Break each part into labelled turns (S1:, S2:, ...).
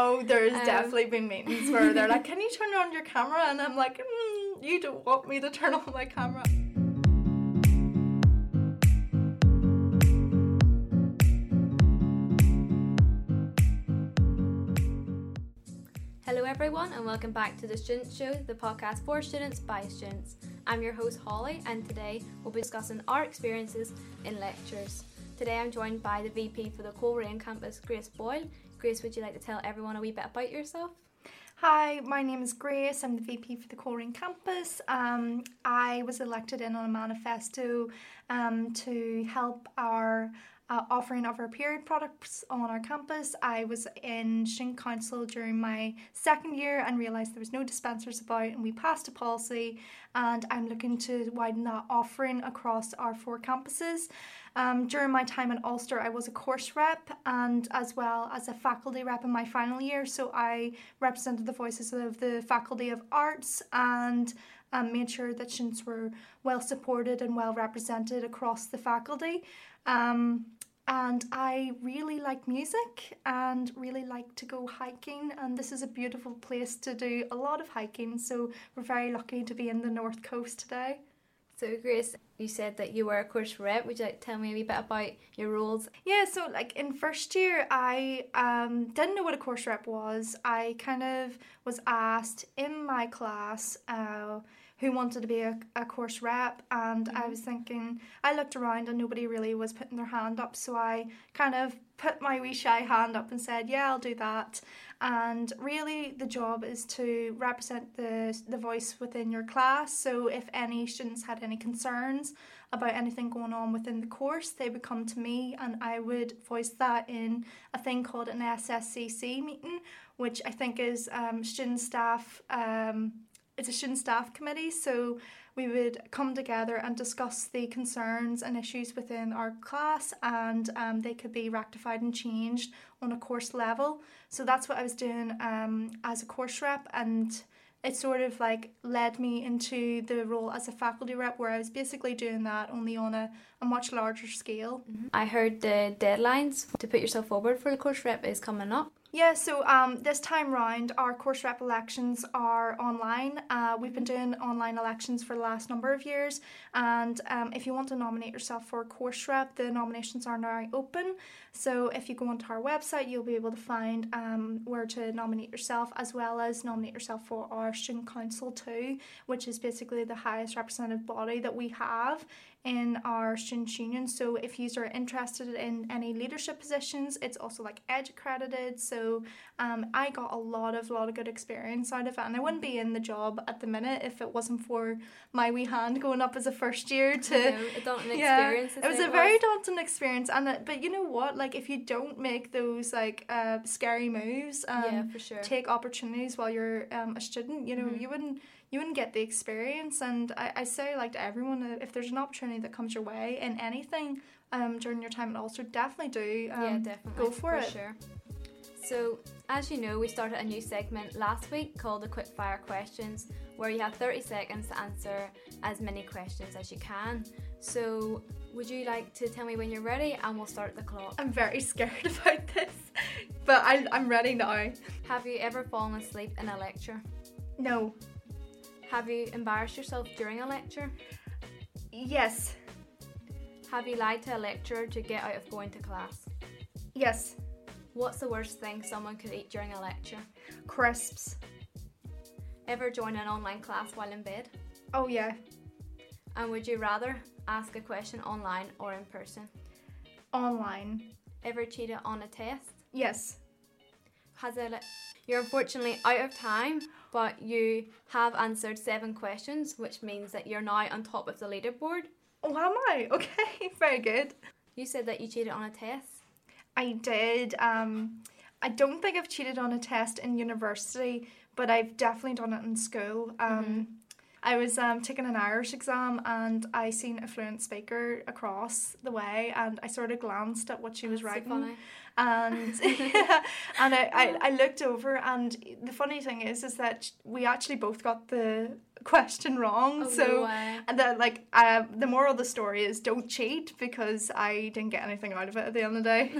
S1: Oh, there's
S2: Um,
S1: definitely been meetings where they're like, "Can you turn on your camera?" And I'm like, mm, "You don't want me to turn on my camera."
S2: Hello, everyone, and welcome back to the Student Show, the podcast for students by students. I'm your host, Holly, and today we'll be discussing our experiences in lectures. Today I'm joined by the VP for the Coleraine campus, Grace Boyle. Grace, would you like to tell everyone a wee bit about yourself?
S1: Hi, my name is Grace. I'm the VP for the Coleraine campus. Um, I was elected in on a manifesto um, to help our uh, offering of our period products on our campus. I was in student council during my second year and realised there was no dispensers about, and we passed a policy. And I'm looking to widen that offering across our four campuses. Um, during my time in Ulster, I was a course rep and as well as a faculty rep in my final year. So I represented the voices of the Faculty of Arts and um, made sure that students were well supported and well represented across the faculty. Um, and I really like music and really like to go hiking. And this is a beautiful place to do a lot of hiking. So we're very lucky to be in the North Coast today.
S2: So, Grace, you said that you were a course rep. Would you like to tell me a wee bit about your roles?
S1: Yeah, so like in first year, I um, didn't know what a course rep was. I kind of was asked in my class uh, who wanted to be a, a course rep, and I was thinking, I looked around and nobody really was putting their hand up, so I kind of put my wee shy hand up and said, Yeah, I'll do that. And really, the job is to represent the, the voice within your class. So, if any students had any concerns about anything going on within the course, they would come to me and I would voice that in a thing called an SSCC meeting, which I think is um, student staff. Um, it's a student staff committee, so we would come together and discuss the concerns and issues within our class, and um, they could be rectified and changed on a course level. So that's what I was doing um, as a course rep, and it sort of like led me into the role as a faculty rep, where I was basically doing that only on a, a much larger scale.
S2: I heard the deadlines to put yourself forward for the course rep is coming up.
S1: Yeah, so um, this time round, our course rep elections are online. Uh, we've been doing online elections for the last number of years, and um, if you want to nominate yourself for course rep, the nominations are now open. So if you go onto our website, you'll be able to find um, where to nominate yourself, as well as nominate yourself for our student council too, which is basically the highest representative body that we have in our student union. So if you are interested in any leadership positions, it's also like edge accredited. So um, I got a lot of lot of good experience out of it, and I wouldn't be in the job at the minute if it wasn't for my wee hand going up as a first year to.
S2: Know, a daunting
S1: Yeah,
S2: experience.
S1: it was a very daunting experience, and it, but you know what? Like if you don't make those like uh, scary moves, um,
S2: yeah, for sure.
S1: take opportunities while you're um, a student, you know,
S2: Mhm.
S1: you wouldn't you wouldn't get the experience. And I, I say like to everyone, uh, if there's an opportunity that comes your way in anything um, during your time at Ulster, definitely do. Um,
S2: yeah, definitely.
S1: go for it.
S2: Sure. So, as you know, we started a new segment last week called the Quick Fire Questions, where you have 30 seconds to answer as many questions as you can. So, would you like to tell me when you're ready and we'll start the clock?
S1: I'm very scared about this, but I, I'm ready now.
S2: Have you ever fallen asleep in a lecture?
S1: No.
S2: Have you embarrassed yourself during a lecture?
S1: Yes.
S2: Have you lied to a lecturer to get out of going to class?
S1: Yes.
S2: What's the worst thing someone could eat during a lecture?
S1: Crisps.
S2: Ever join an online class while in bed?
S1: Oh yeah.
S2: And would you rather ask a question online or in person?
S1: Online.
S2: Ever cheated on a test?
S1: Yes.
S2: You're unfortunately out of time, but you have answered seven questions, which means that you're now on top of the leaderboard.
S1: Oh, am I? Okay. Very good.
S2: You said that you cheated on a test.
S1: I did. Um, I don't think I've cheated on a test in university, but I've definitely done it in school. Um, I was um, taking an Irish exam and I seen a fluent speaker across the way and I sort of glanced at what she was
S2: That's so
S1: writing.
S2: funny.
S1: and and I, I, I looked over and the funny thing is is that we actually both got the question wrong.
S2: Oh,
S1: so
S2: no
S1: and then like uh, the moral of the story is don't cheat because I didn't get anything out of it at the end of the day.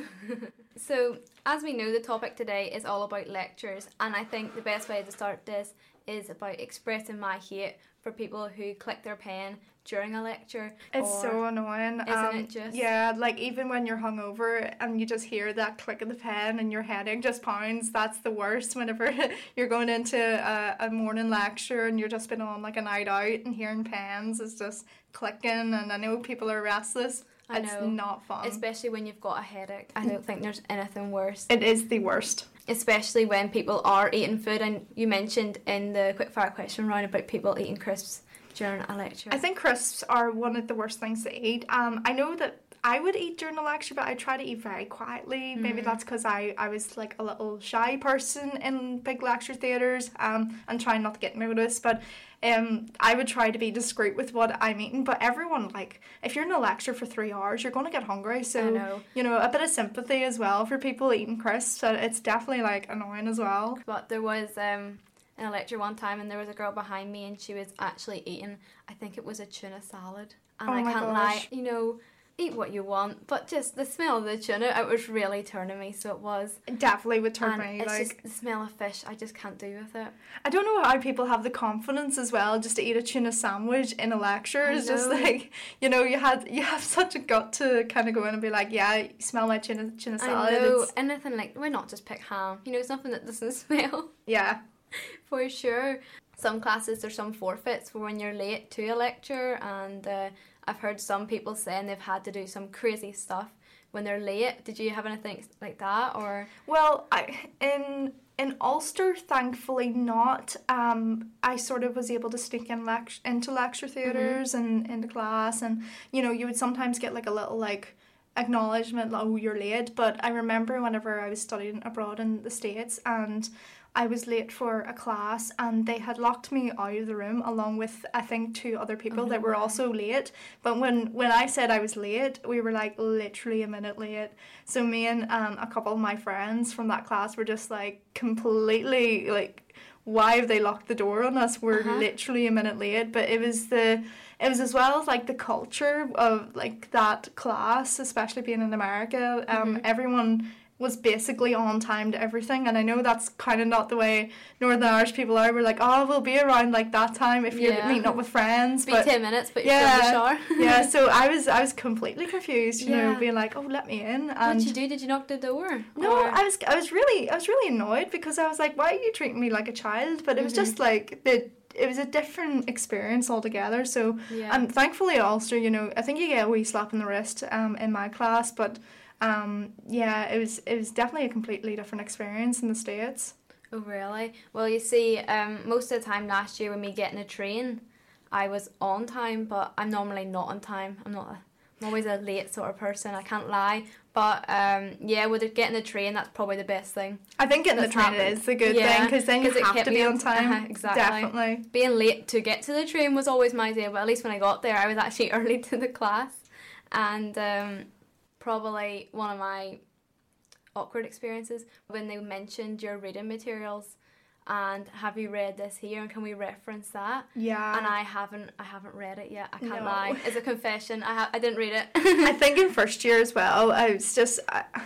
S2: So, as we know, the topic today is all about lectures, and I think the best way to start this is about expressing my hate for people who click their pen during a lecture.
S1: It's so annoying.
S2: Isn't um, it just?
S1: Yeah, like even when you're hungover and you just hear that click of the pen and your headache just pounds, that's the worst whenever you're going into a, a morning lecture and you're just been on like a night out and hearing pens is just clicking and I know people are restless. I it's know. not fun.
S2: Especially when you've got a headache. I don't think there's anything worse.
S1: It is the worst.
S2: Especially when people are eating food and you mentioned in the quickfire question round about people eating crisps during a lecture?
S1: I think crisps are one of the worst things to eat. Um, I know that I would eat during a lecture, but I try to eat very quietly. Mm-hmm. Maybe that's because I, I was like a little shy person in big lecture theatres um, and trying not to get noticed. But um, I would try to be discreet with what I'm eating. But everyone, like, if you're in a lecture for three hours, you're going to get hungry. So,
S2: know.
S1: you know, a bit of sympathy as well for people eating crisps. So it's definitely like annoying as well.
S2: But there was um, in a lecture one time and there was a girl behind me and she was actually eating I think it was a tuna salad. And
S1: oh
S2: I can't
S1: gosh.
S2: lie, you know, eat what you want, but just the smell of the tuna, it was really turning me. So it was.
S1: It definitely would turn
S2: and
S1: me.
S2: It's
S1: like
S2: just the smell of fish. I just can't do with it.
S1: I don't know how people have the confidence as well just to eat a tuna sandwich in a lecture. It's just like you know you had you have such a gut to kind of go in and be like, yeah, smell my tuna tuna salad.
S2: I know it's... anything like why not just pick ham? You know, something that doesn't smell.
S1: Yeah.
S2: For sure. Some classes there's some forfeits for when you're late to a lecture, and uh, I've heard some people saying they've had to do some crazy stuff when they're late. Did you have anything like that, or?
S1: Well, I in in Ulster, thankfully not. Um, I sort of was able to sneak in lect- into lecture theatres mm-hmm. and into class, and you know, you would sometimes get like a little like acknowledgement, oh, you're late. But I remember whenever I was studying abroad in the States and I was late for a class and they had locked me out of the room along with I think two other people oh, that were also late. But when when I said I was late, we were like literally a minute late. So me and um, a couple of my friends from that class were just like completely like why have they locked the door on us? We're uh-huh. literally a minute late. But it was the it was as well as like the culture of like that class, especially being in America. Um, mm-hmm. everyone was basically on time to everything and I know that's kind of not the way Northern Irish people are we're like oh we'll be around like that time if you're yeah. meeting up with friends
S2: be
S1: but
S2: 10 minutes but yeah,
S1: yeah so I was I was completely confused you yeah. know being like oh let me in and
S2: what did you do did you knock the door
S1: no or? I was I was really I was really annoyed because I was like why are you treating me like a child but it was mm-hmm. just like the it was a different experience altogether. So,
S2: yeah.
S1: and thankfully, Ulster, you know, I think you get a wee slap in the wrist um, in my class, but um, yeah, it was it was definitely a completely different experience in the states.
S2: Oh really? Well, you see, um, most of the time last year when we get in a train, I was on time, but I'm normally not on time. I'm not. A, I'm always a late sort of person. I can't lie. But um, yeah, with it, getting the train, that's probably the best thing.
S1: I think getting the train happened. is a good yeah, thing because then you have to be on time. Uh,
S2: exactly.
S1: Definitely.
S2: Being late to get to the train was always my day, but at least when I got there, I was actually early to the class, and um, probably one of my awkward experiences when they mentioned your reading materials and have you read this here and can we reference that?
S1: Yeah.
S2: And i haven't i haven't read it yet. I can't no. lie. It's a confession. I ha- i didn't read it.
S1: I think in first year as well i was just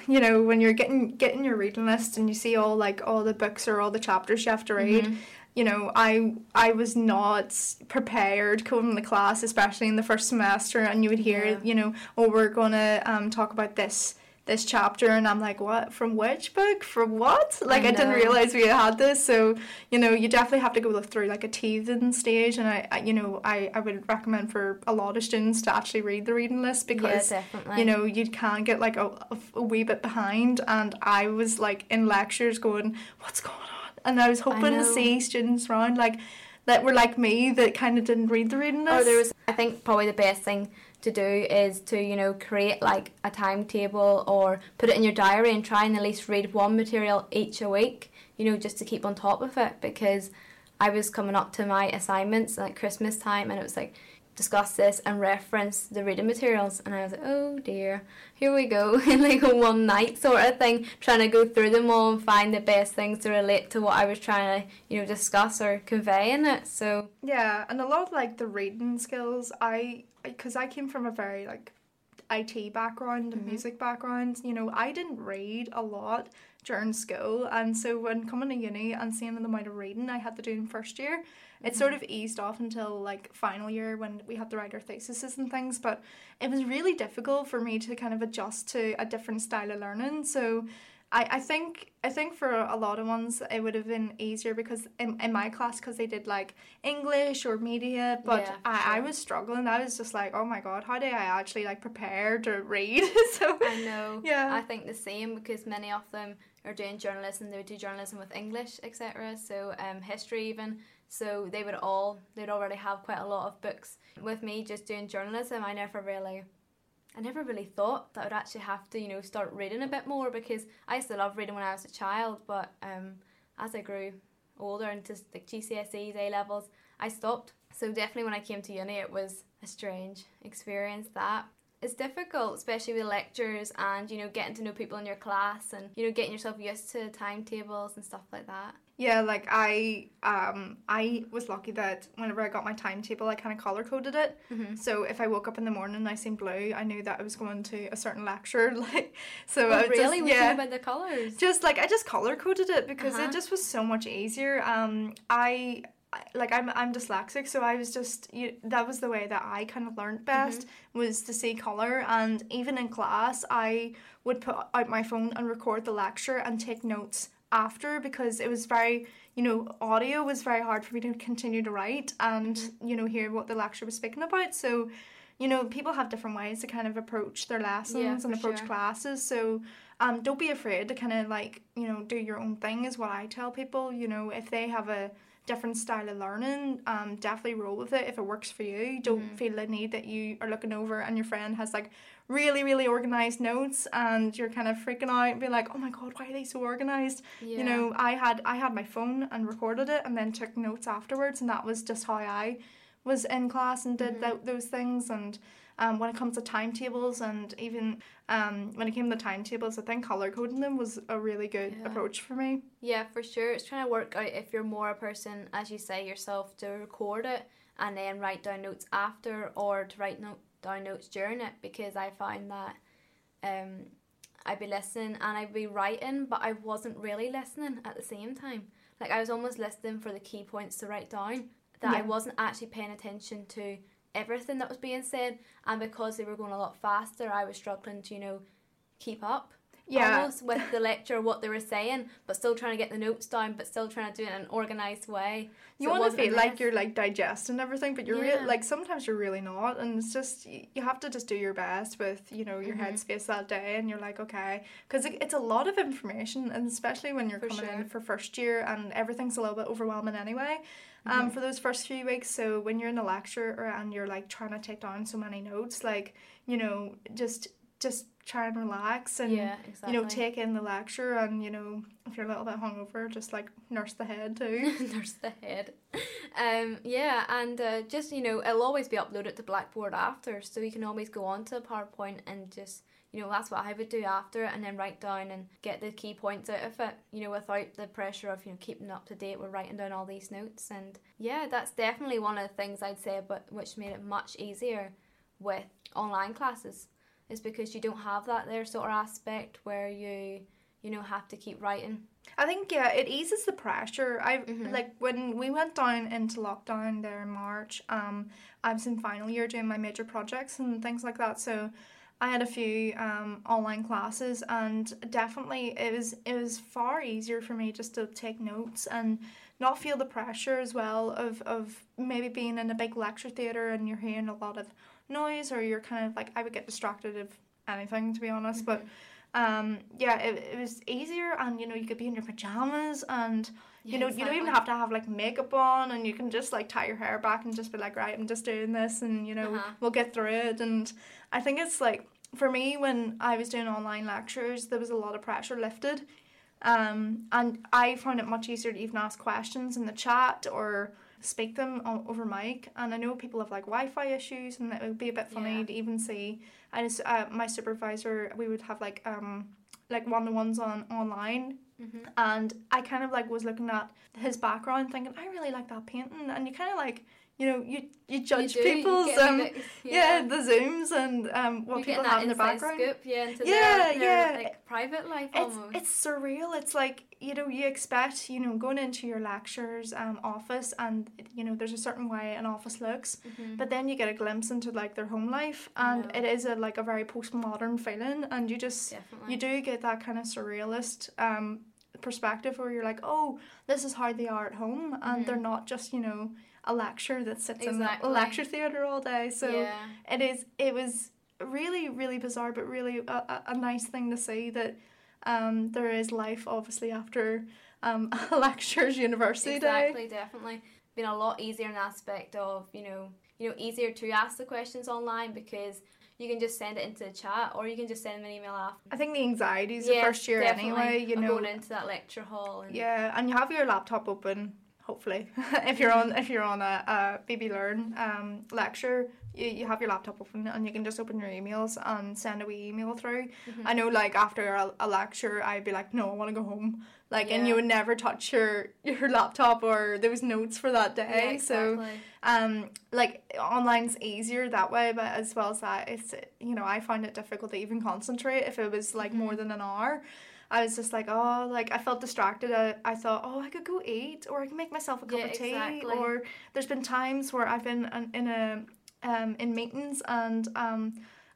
S1: you know when you're getting getting your reading list and you see all like all the books or all the chapters you have to read mm-hmm you know, I I was not prepared coming to class, especially in the first semester, and you would hear, yeah. you know, oh, we're gonna um, talk about this this chapter, and I'm like, what? From which book? From what? Like I, I didn't realize we had this. So you know, you definitely have to go through like a teething stage, and I, I you know, I I would recommend for a lot of students to actually read the reading list because
S2: yeah,
S1: you know you can get like a, a, a wee bit behind, and I was like in lectures going, what's going on? And I was hoping I to see students around like that were like me that kind of didn't read the reading oh, list.
S2: Or there was, I think, probably the best thing to do is to you know create like a timetable or put it in your diary and try and at least read one material each a week. You know, just to keep on top of it because I was coming up to my assignments like Christmas time and it was like discuss this and reference the reading materials and I was like, oh dear, here we go in like a one night sort of thing, trying to go through them all and find the best things to relate to what I was trying to, you know, discuss or convey in it. So
S1: Yeah, and a lot of like the reading skills I because I came from a very like IT background and
S2: Mhm.
S1: music background, you know, I didn't read a lot during school. And so when coming to uni and seeing the amount of reading I had to do in first year, it sort of eased off until like final year when we had to write our theses and things. But it was really difficult for me to kind of adjust to a different style of learning. So I, I think I think for a lot of ones it would have been easier because in, in my class because they did like English or media but
S2: Yeah,
S1: I, I was struggling I was just like oh my god how do I actually like prepare to read so
S2: I know.
S1: Yeah.
S2: I think the same because many of them are doing journalism. They would do journalism with English, etc. So um, history even. So they would all they'd already have quite a lot of books. With me just doing journalism, I never really. I never really thought that I would actually have to, you know, start reading a bit more because I used to love reading when I was a child, but um, as I grew older into like GCSEs, A levels, I stopped. So definitely when I came to uni, it was a strange experience. That it's difficult, especially with lectures and you know getting to know people in your class and you know getting yourself used to timetables and stuff like that.
S1: Yeah, like I um I was lucky that whenever I got my timetable I kind of color coded it.
S2: Mhm.
S1: So if I woke up in the morning and I seen blue, I knew that I was going to a certain lecture like so I
S2: Oh,
S1: would
S2: really?
S1: just, yeah.
S2: about the colours?
S1: just like I just color coded it because
S2: Uh-huh.
S1: it just was so much easier. Um, I I- like I'm I'm dyslexic, so I was just you, that was the way that I kind of learned best was to see color. And even in class, I would put out my phone and record the lecture and take notes after because it was very you know audio was very hard for me to continue to write and you know hear what the lecture was speaking about. So you know people have different ways to kind of approach their lessons and approach
S2: sure.
S1: classes. So um, don't be afraid to kind of like you know do your own thing is what I tell people. You know if they have a different style of learning, um, definitely roll with it if it works for you. Don't
S2: Mm-hmm.
S1: feel the need that you are looking over and your friend has like really really organized notes and you're kind of freaking out and be like oh my god why are they so organized
S2: Yeah.
S1: you know i had i had my phone and recorded it and then took notes afterwards and that was just how i was in class and did tho- those things and um, when it comes to timetables and even um, when it came to timetables i think color coding them was a really good
S2: Yeah.
S1: approach for me
S2: Yeah, for sure. It's trying to work out if you're more a person, as you say yourself, to record it and then write down notes after, or to write note down notes during it. Because I find that um, I'd be listening and I'd be writing, but I wasn't really listening at the same time. Like I was almost listening for the key points to write down. That I wasn't actually paying attention to everything that was being said, and because they were going a lot faster, I was struggling to you know keep up
S1: yeah
S2: almost with the lecture what they were saying, but still trying to get the notes down, but still trying to do it in an organized way.
S1: you
S2: So it
S1: want to feel like you're like digesting everything but you're
S2: Yeah.
S1: real like sometimes you're really not and it's just you have to just do your best with you know your
S2: Mhm.
S1: headspace that day and you're like okay because it, it's a lot of information and especially when you're
S2: For
S1: coming
S2: sure.
S1: in for first year and everything's a little bit overwhelming anyway um
S2: Mhm.
S1: for those first few weeks so when you're in the lecture or, and you're like trying to take down so many notes like you know just just try and relax and
S2: yeah, exactly.
S1: you know take in the lecture and you know if you're a little bit hungover just like nurse the head too
S2: nurse the head. Um, yeah, and uh, just you know, it'll always be uploaded to Blackboard after, so you can always go on to PowerPoint and just you know that's what I would do after, and then write down and get the key points out of it. You know, without the pressure of you know keeping up to date with writing down all these notes, and yeah, that's definitely one of the things I'd say, but which made it much easier with online classes, is because you don't have that there sort of aspect where you you know have to keep writing.
S1: I think yeah, it eases the pressure. I
S2: Mhm.
S1: like when we went down into lockdown there in March. Um, I was in final year doing my major projects and things like that. So I had a few um online classes, and definitely it was it was far easier for me just to take notes and not feel the pressure as well of of maybe being in a big lecture theater and you're hearing a lot of noise or you're kind of like I would get distracted of anything to be honest, but um yeah it, it was easier and you know you could be in your pajamas and you
S2: Yeah,
S1: know you don't even have to have like makeup on and you can just like tie your hair back and just be like right i'm just doing this and you know
S2: Uh-huh.
S1: we'll get through it. And i think it's like for me when i was doing online lectures there was a lot of pressure lifted um and i found it much easier to even ask questions in the chat or speak them over mic and i know people have like wi-fi issues and it would be a bit funny
S2: Yeah.
S1: to even see i just uh, my supervisor we would have like um like one-to-ones on online
S2: Mhm.
S1: and I kind of like was looking at his background thinking I really like that painting and you kind of like you know you you judge
S2: you do, you
S1: people's
S2: get
S1: um
S2: bit-
S1: yeah. the zooms and um what
S2: You're
S1: people have in their background.
S2: scoop, yeah, into
S1: Yeah,
S2: their, their
S1: yeah.
S2: like private life
S1: It's
S2: almost.
S1: it's surreal. It's like you know you expect you know going into your lectures um office and you know there's a certain way an office looks,
S2: Mhm.
S1: but then you get a glimpse into like their home life and it is a like a very postmodern feeling and you just
S2: Definitely.
S1: you do get that kind of surrealist um perspective where you're like oh this is how they are at home and
S2: Mhm.
S1: they're not just you know a lecture that sits in
S2: Exactly.
S1: a lecture theatre all day so
S2: yeah.
S1: it is it was really really bizarre but really a, a, nice thing to see that um there is life obviously after um a lectures university day
S2: Exactly, definitely. Been a lot easier in the aspect of, you know, you know, easier to ask the questions online because you can just send it into the chat or you can just send them an email after.
S1: i think the anxieties of
S2: the
S1: first year
S2: definitely,
S1: anyway you know
S2: going into that lecture hall and
S1: Yeah, and you have your laptop open. Hopefully, if you're on if you're on a, a BB Learn um, lecture, you, you have your laptop open and you can just open your emails and send a wee email through.
S2: Mhm.
S1: I know, like after a, a lecture, I'd be like, no, I want to go home. Like, and you would never touch your your laptop or those notes for that day.
S2: yeah,
S1: So, um, like online's easier that way, but as well as that, it's you know I find it difficult to even concentrate if it was like more
S2: Mhm.
S1: than an hour. I was just like, oh, like I felt distracted. I, I thought, oh, I could go eat, or I can make myself a cup
S2: Yeah,
S1: of tea.
S2: exactly.
S1: Or there's been times where I've been in, in a um in meetings and um.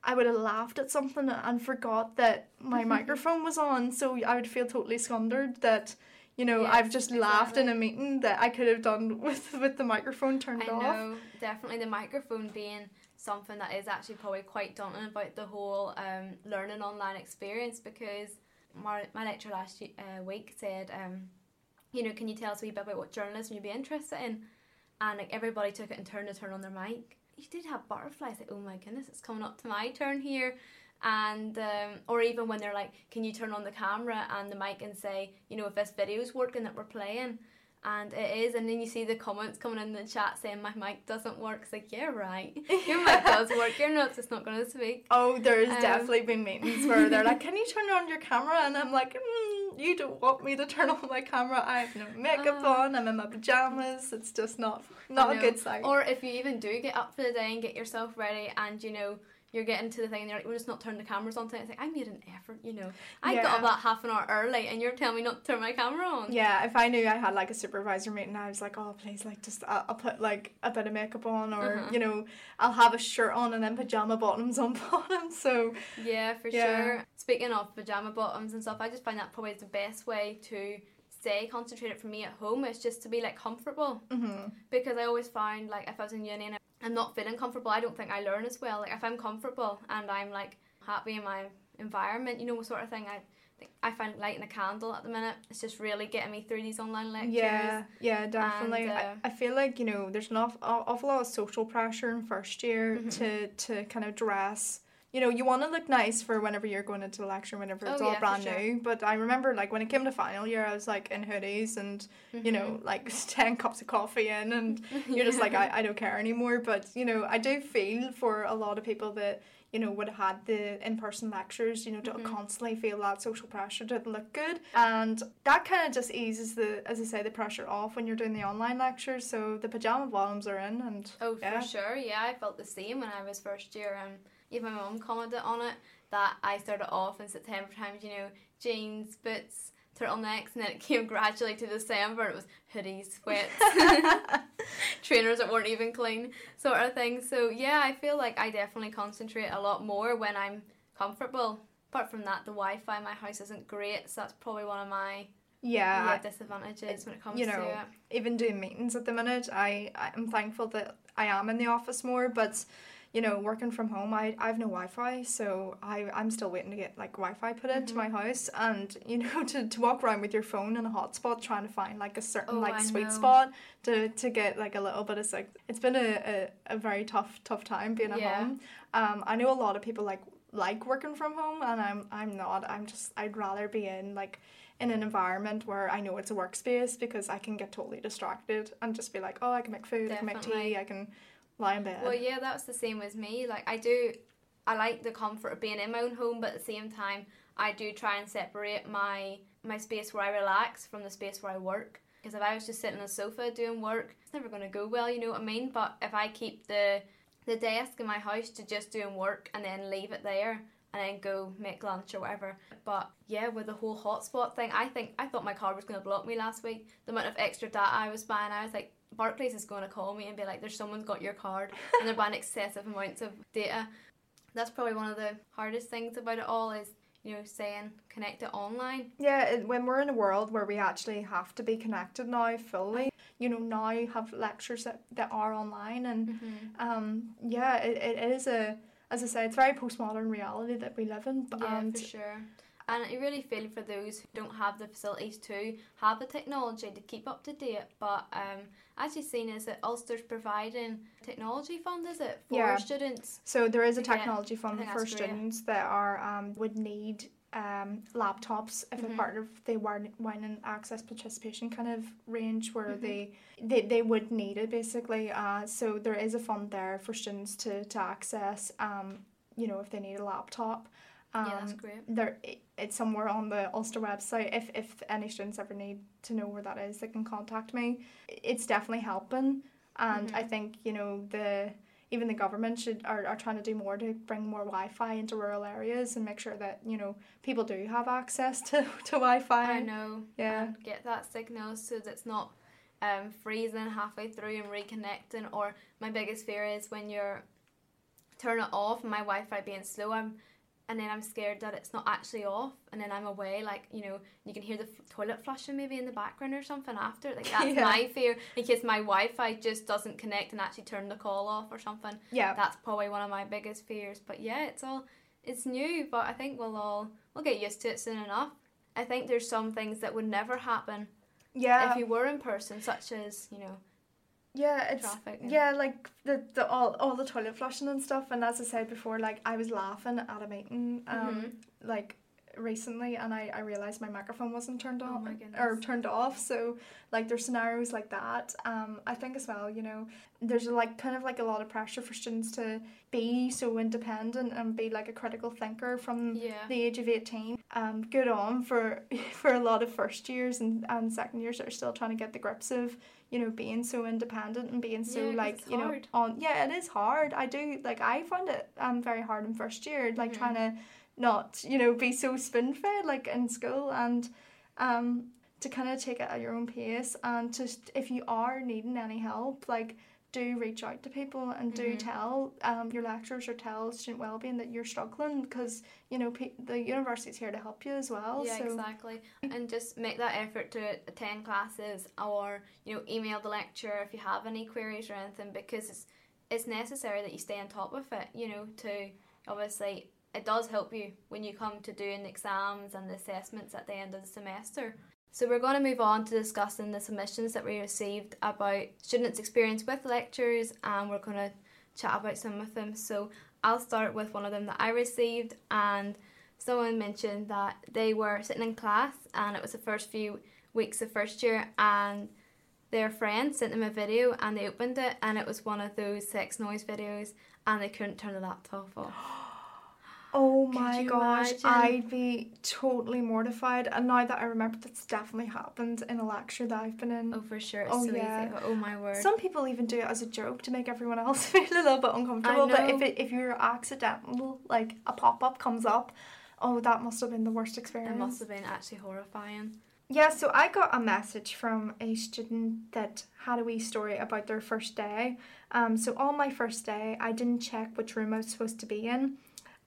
S1: I would have laughed at something and forgot that my microphone was on, so I would feel totally squandered that, you know, I've just laughed in a meeting that I could have done with with the microphone turned
S2: I
S1: off.
S2: know, definitely the microphone being something that is actually probably quite daunting about the whole um, learning online experience because my, my lecturer last uh, week said, um, you know, can you tell us a wee bit about what journalism you'd be interested in? And like everybody took it in turn to turn on their mic. You did have butterflies, like, oh my goodness, it's coming up to my turn here. And um, or even when they're like, can you turn on the camera and the mic and say, you know, if this video's working that we're playing, and it is, and then you see the comments coming in the chat saying my mic doesn't work. It's like, yeah, right, your mic does work. Your notes just not going to speak.
S1: Oh, there's
S2: Um,
S1: definitely been meetings where they're like, "Can you turn on your camera?" And I'm like, mm, "You don't want me to turn on my camera. I have no makeup
S2: Oh.
S1: on. I'm in my pajamas. It's just not not a good sign
S2: Or if you even do get up for the day and get yourself ready, and you know you're getting to the thing, and you're like, we're just not turning the cameras on. Tonight. It's like I made an effort, you know. I got
S1: Yeah.
S2: up that half an hour early, and you're telling me not to turn my camera on.
S1: yeah, if I knew I had like a supervisor meeting, I was like, "Oh, please, like just I'll, I'll put like a bit of makeup on, or
S2: Uh-huh.
S1: you know, I'll have a shirt on and then pajama bottoms on bottom." So
S2: Yeah, for
S1: Yeah.
S2: sure. Speaking of pajama bottoms and stuff, I just find that probably is the best way to stay concentrated for me at home is just to be like comfortable
S1: mhm.
S2: because I always find like if I was in uni and I'm not feeling comfortable, I don't think I learn as well. Like if I'm comfortable and I'm like happy in my environment, you know, sort of thing. I think I find lighting a candle at the minute. It's just really getting me through these online lectures.
S1: Yeah, yeah, definitely.
S2: And, uh,
S1: I, I feel like you know there's an awful, awful lot of social pressure in first year
S2: Mhm.
S1: to to kind of dress. You know, you want to look nice for whenever you're going into the lecture, whenever it's
S2: Oh,
S1: all
S2: yeah,
S1: brand
S2: sure.
S1: new. But I remember, like, when it came to final year, I was like in hoodies and you know, mm-hmm. like ten cups of coffee in, and you're just like, I, I don't care anymore. But you know, I do feel for a lot of people that you know would have had the in person lectures, you know, to
S2: Mhm.
S1: constantly feel that social pressure to look good, and that kind of just eases the, as I say, the pressure off when you're doing the online lectures. So the pajama bottoms are in, and
S2: Oh,
S1: Yeah.
S2: for sure. Yeah, I felt the same when I was first year. Um, even my mum commented on it that I started off in September times, you know, jeans, boots, turtlenecks, and then it came gradually to December. It was hoodies, sweats, trainers that weren't even clean, sort of thing. So yeah, I feel like I definitely concentrate a lot more when I'm comfortable. Apart from that, the Wi-Fi in my house isn't great, so that's probably one of my
S1: yeah,
S2: yeah, disadvantages when it comes
S1: you
S2: to
S1: know,
S2: it.
S1: even doing meetings at the minute, I I'm thankful that I am in the office more, but you know, working from home, I I have no Wi-Fi, so I I'm still waiting to get like Wi-Fi put into
S2: Mhm.
S1: my house, and you know, to, to walk around with your phone in a hotspot trying to find like a certain
S2: Oh,
S1: like
S2: I
S1: sweet
S2: know.
S1: spot to to get like a little bit of like it's been a, a, a very tough tough time being at home. Um, I know a lot of people like like working from home, and I'm I'm not. I'm just I'd rather be in like in an environment where I know it's a workspace because I can get totally distracted and just be like, oh, I can make food, I can make tea, I can lie in bed.
S2: Well, yeah, that's the same as me. Like, I do, I like the comfort of being in my own home, but at the same time, I do try and separate my my space where I relax from the space where I work. Because if I was just sitting on the sofa doing work, it's never going to go well, you know what I mean? But if I keep the the desk in my house to just doing work and then leave it there and then go make lunch or whatever. But yeah, with the whole hotspot thing, I think I thought my card was going to block me last week. The amount of extra data I was buying, I was like, Barclays is going to call me and be like, "There's someone's got your card," and they're buying excessive amounts of data. That's probably one of the hardest things about it all is you know saying connect it online.
S1: Yeah, when we're in a world where we actually have to be connected now fully, you know, now you have lectures that, that are online, and
S2: Mm-hmm.
S1: um, yeah, it, it is a as I say, it's very postmodern reality that we live in. But
S2: Yeah,
S1: and
S2: for sure. And I really feel for those who don't have the facilities to have the technology to keep up to date. But um, as you've seen, is it Ulster's providing technology fund? Is it for
S1: Yeah.
S2: students?
S1: So there is a technology fund for students that are um, would need um, laptops if
S2: Mhm.
S1: a part of the wine, and access participation kind of range where
S2: Mhm.
S1: they, they they would need it basically. Uh, so there is a fund there for students to, to access. Um, you know if they need a laptop. Um,
S2: yeah, that's great.
S1: there it, it's somewhere on the Ulster website. If if any students ever need to know where that is, they can contact me. It's definitely helping, and I
S2: Mhm.
S1: think you know the even the government should are, are trying to do more to bring more Wi-Fi into rural areas and make sure that you know people do have access to to Wi-Fi.
S2: I know.
S1: yeah.
S2: Get that signal so that it's not um, freezing halfway through and reconnecting. Or my biggest fear is when you're turn it off and my Wi-Fi being slow. I'm and then I'm scared that it's not actually off, and then I'm away. Like you know, you can hear the f- toilet flushing maybe in the background or something after. Like that's
S1: Yeah.
S2: my fear in case my Wi-Fi just doesn't connect and actually turn the call off or something.
S1: Yeah.
S2: That's probably one of my biggest fears. But yeah, it's all it's new, but I think we'll all we'll get used to it soon enough. I think there's some things that would never happen
S1: yeah.
S2: if you were in person, such as you know
S1: yeah. It's
S2: traffic.
S1: Yeah, like the, the all all the toilet flushing and stuff. And as I said before, like I was laughing at a meeting, um,
S2: Mhm.
S1: like recently, and I I realized my microphone wasn't turned
S2: Oh
S1: on or turned off. So like there's scenarios like that. Um, I think as well, you know, there's like kind of like a lot of pressure for students to be so independent and be like a critical thinker from
S2: Yeah.
S1: the age of 18 um good on for for a lot of first years and, and second years that are still trying to get the grips of you know being so independent and being so
S2: Yeah,
S1: like you know on yeah it is hard i do like i found it um very hard in first year like
S2: Mhm.
S1: trying to not you know be so spoon fed like in school and um to kind of take it at your own pace and just if you are needing any help like do reach out to people and do
S2: Mhm.
S1: tell um, your lecturers or tell student wellbeing that you're struggling because you know pe- the university's here to help you as well
S2: yeah,
S1: so
S2: exactly. And just make that effort to attend classes or, you know, email the lecturer if you have any queries or anything because it's it's necessary that you stay on top of it, you know, to obviously it does help you when you come to doing the exams and the assessments at the end of the semester. So we're going to move on to discussing the submissions that we received about students' experience with lectures and we're going to chat about some of them. So I'll start with one of them that I received and someone mentioned that they were sitting in class and it was the first few weeks of first year and their friend sent them a video and they opened it and it was one of those sex noise videos and they couldn't turn the laptop off.
S1: oh my gosh
S2: imagine?
S1: i'd be totally mortified and now that i remember that's definitely happened in a lecture that i've been in
S2: Oh, for sure. It's
S1: Oh,
S2: so
S1: yeah.
S2: easy. Oh my word.
S1: Some people even do it as a joke to make everyone else feel a little bit uncomfortable. But if it, if you're accidental, like a pop up comes up, oh, that must have been the worst experience.
S2: it must have been actually horrifying.
S1: Yeah, so I got a message from a student that had a wee story about their first day. Um, so on my first day, I didn't check which room I was supposed to be in.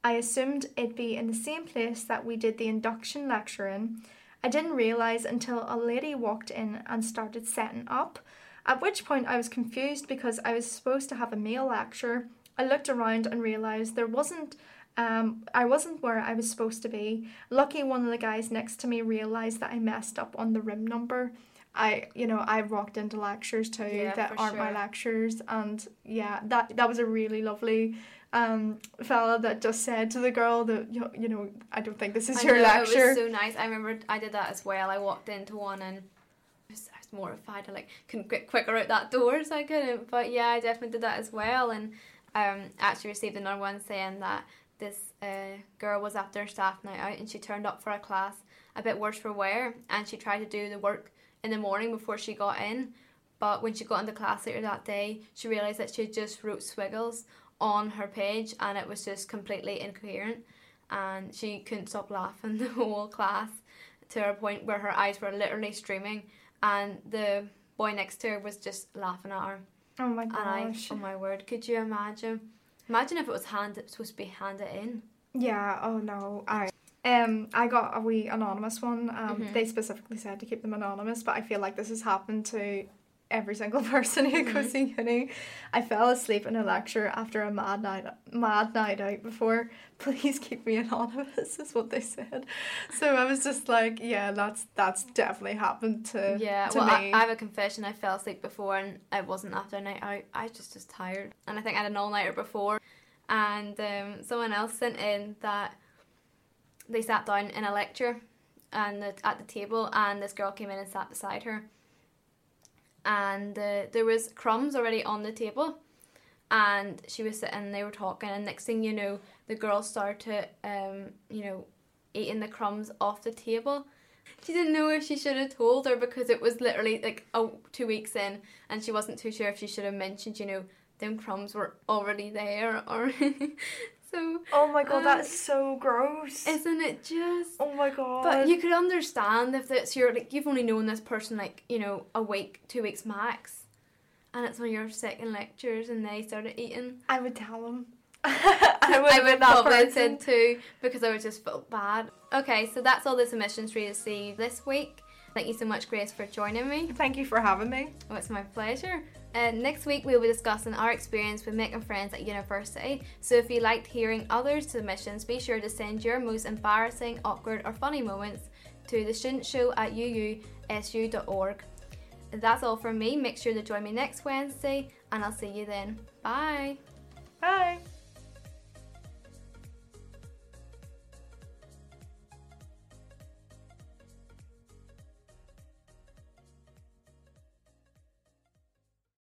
S1: I assumed it'd be in the same place that we did the induction lecture in. I didn't realise until a lady walked in and started setting up, at which point I was confused because I was supposed to have a male lecture. I looked around and realised there wasn't um, I wasn't where I was supposed to be. Lucky one of the guys next to me realised that I messed up on the room number. I, you know, I walked into lectures too
S2: Yeah,
S1: that aren't my lectures, and yeah, that that was a really lovely um fella that just said to the girl that you, you know I don't think this is
S2: I
S1: your
S2: know,
S1: lecture.
S2: It was so nice. I remember I did that as well. I walked into one and I was, I was mortified. I like couldn't get quicker out that door, so I couldn't. But yeah, I definitely did that as well. And um, actually received another one saying that this uh, girl was after her staff night out and she turned up for a class a bit worse for wear and she tried to do the work in the morning before she got in. But when she got into class later that day, she realised that she had just wrote swiggles on her page and it was just completely incoherent. And she couldn't stop laughing the whole class to a point where her eyes were literally streaming. And the boy next to her was just laughing at her.
S1: Oh my
S2: And I,
S1: gosh.
S2: oh my word, could you imagine? Imagine if it was handed, supposed to be handed in.
S1: Yeah, oh no. I um I got a wee anonymous one. Um
S2: Mhm.
S1: they specifically said to keep them anonymous, but I feel like this has happened to every single person who goes to uni. I fell asleep in a lecture after a mad night mad night out before. Please keep me anonymous is what they said. So I was just like, yeah, that's that's definitely happened to
S2: Yeah,
S1: to
S2: well, I,
S1: me.
S2: I have a confession. I fell asleep before, and it wasn't after a night out. I was just was tired, and I think I had an all nighter before. And um, someone else sent in that they sat down in a lecture, and the, at the table, and this girl came in and sat beside her, and uh, there was crumbs already on the table, and she was sitting. They were talking, and next thing you know, the girl started, um, you know, eating the crumbs off the table. She didn't know if she should have told her because it was literally like oh two weeks in, and she wasn't too sure if she should have mentioned, you know, them crumbs were already there or so.
S1: oh my god,
S2: uh,
S1: that's so gross.
S2: Isn't it just?
S1: oh my god.
S2: But you could understand if it's your like you've only known this person like you know a week, two weeks max, and it's one of your second lectures and they started eating.
S1: I would tell them. I would,
S2: I would probably
S1: person.
S2: said too because I would just felt bad. Okay, so that's all the submissions we received this week. Thank you so much, Grace, for joining me.
S1: Thank you for having me.
S2: Oh, it's my pleasure. Uh, next week, we'll be discussing our experience with making friends at university. So, if you liked hearing others' submissions, be sure to send your most embarrassing, awkward, or funny moments to the student show at uusu.org. That's all from me. Make sure to join me next Wednesday, and I'll see you then. Bye.
S1: Bye.